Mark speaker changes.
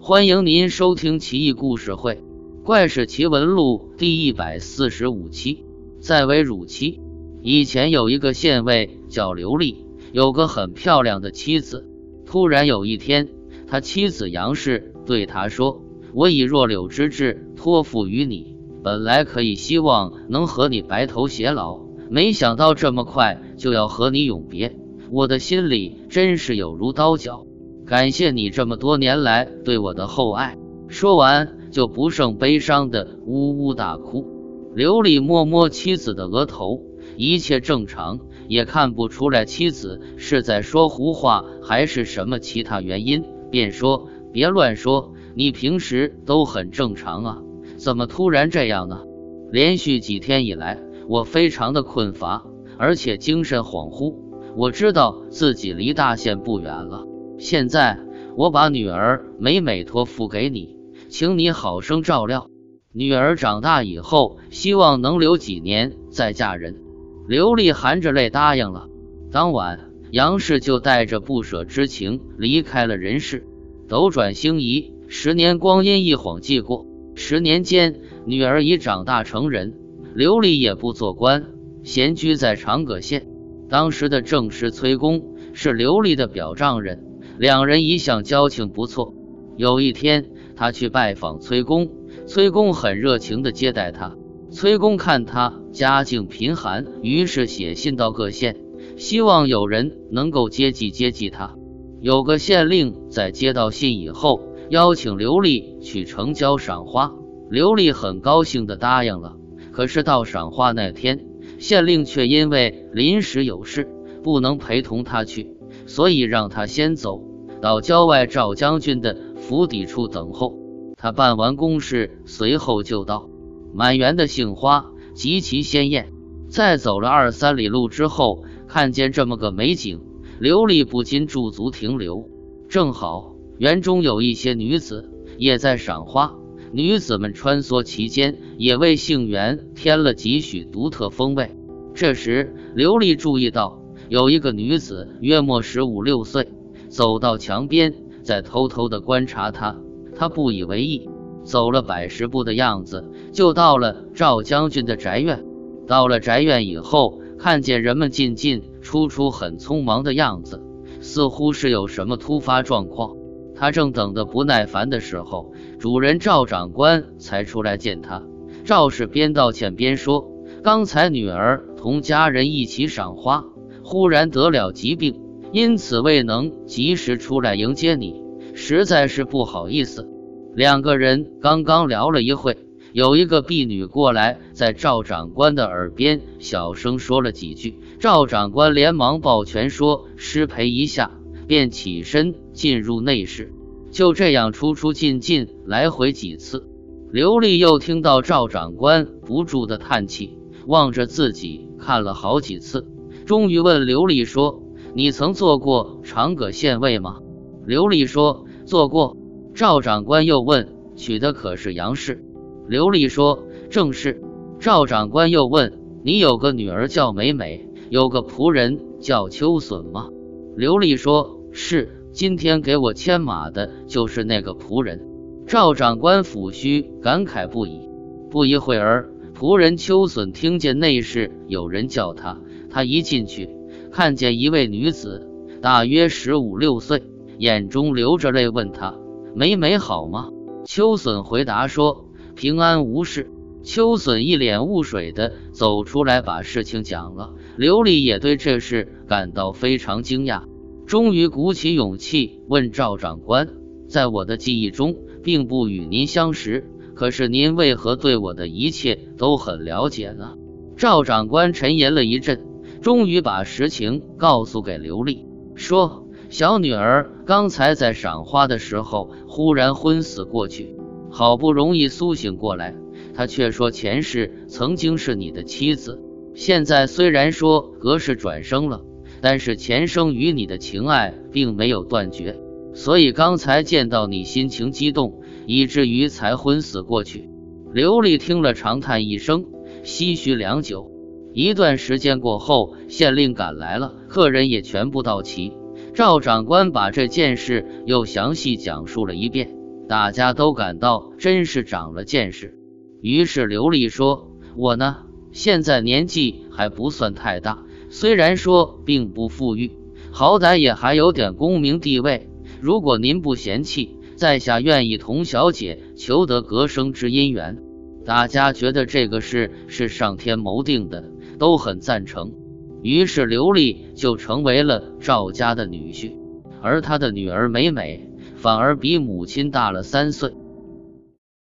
Speaker 1: 欢迎您收听《奇异故事会·怪事奇闻录》第一百四十五期。在为乳期，以前有一个县尉叫刘立，有个很漂亮的妻子。突然有一天，他妻子杨氏对他说：“我以弱柳之志托付于你，本来可以希望能和你白头偕老，没想到这么快就要和你永别，我的心里真是有如刀绞。”感谢你这么多年来对我的厚爱。说完，就不胜悲伤的呜呜大哭。刘丽摸摸妻子的额头，一切正常，也看不出来妻子是在说胡话还是什么其他原因，便说：“别乱说，你平时都很正常啊，怎么突然这样呢？连续几天以来，我非常的困乏，而且精神恍惚。我知道自己离大限不远了。”现在我把女儿美美托付给你，请你好生照料。女儿长大以后，希望能留几年再嫁人。刘丽含着泪答应了。当晚，杨氏就带着不舍之情离开了人世。斗转星移，十年光阴一晃即过。十年间，女儿已长大成人，刘丽也不做官，闲居在长葛县。当时的正室崔公是刘丽的表丈人。两人一向交情不错。有一天，他去拜访崔公，崔公很热情地接待他。崔公看他家境贫寒，于是写信到各县，希望有人能够接济接济他。有个县令在接到信以后，邀请刘丽去城郊赏花。刘丽很高兴地答应了。可是到赏花那天，县令却因为临时有事，不能陪同他去。所以让他先走到郊外赵将军的府邸处等候。他办完公事，随后就到。满园的杏花极其鲜艳。再走了二三里路之后，看见这么个美景，刘丽不禁驻足停留。正好园中有一些女子也在赏花，女子们穿梭其间，也为杏园添了几许独特风味。这时，刘丽注意到。有一个女子，约莫十五六岁，走到墙边，在偷偷地观察他。他不以为意，走了百十步的样子，就到了赵将军的宅院。到了宅院以后，看见人们进进出出，很匆忙的样子，似乎是有什么突发状况。他正等得不耐烦的时候，主人赵长官才出来见他。赵氏边道歉边说：“刚才女儿同家人一起赏花。”忽然得了疾病，因此未能及时出来迎接你，实在是不好意思。两个人刚刚聊了一会，有一个婢女过来，在赵长官的耳边小声说了几句。赵长官连忙抱拳说：“失陪一下。”便起身进入内室。就这样出出进进，来回几次。刘丽又听到赵长官不住的叹气，望着自己看了好几次。终于问刘丽说：“你曾做过长葛县尉吗？”刘丽说：“做过。”赵长官又问：“娶的可是杨氏？”刘丽说：“正是。”赵长官又问：“你有个女儿叫美美，有个仆人叫秋笋吗？”刘丽说：“是，今天给我牵马的就是那个仆人。”赵长官抚须感慨不已。不一会儿，仆人秋笋听见内室有人叫他。他一进去，看见一位女子，大约十五六岁，眼中流着泪，问他：“美美好吗？”秋笋回答说：“平安无事。”秋笋一脸雾水的走出来，把事情讲了。刘丽也对这事感到非常惊讶，终于鼓起勇气问赵长官：“在我的记忆中，并不与您相识，可是您为何对我的一切都很了解呢？”赵长官沉吟了一阵。终于把实情告诉给刘丽，说小女儿刚才在赏花的时候忽然昏死过去，好不容易苏醒过来，她却说前世曾经是你的妻子，现在虽然说隔世转生了，但是前生与你的情爱并没有断绝，所以刚才见到你心情激动，以至于才昏死过去。刘丽听了长叹一声，唏嘘良久。一段时间过后，县令赶来了，客人也全部到齐。赵长官把这件事又详细讲述了一遍。大家都感到真是长了见识。于是刘丽说：“我呢，现在年纪还不算太大，虽然说并不富裕，好歹也还有点功名地位。如果您不嫌弃，在下愿意同小姐求得隔生之姻缘。”大家觉得这个事是上天谋定的，都很赞成。于是刘丽就成为了赵家的女婿，而他的女儿美美反而比母亲大了三岁。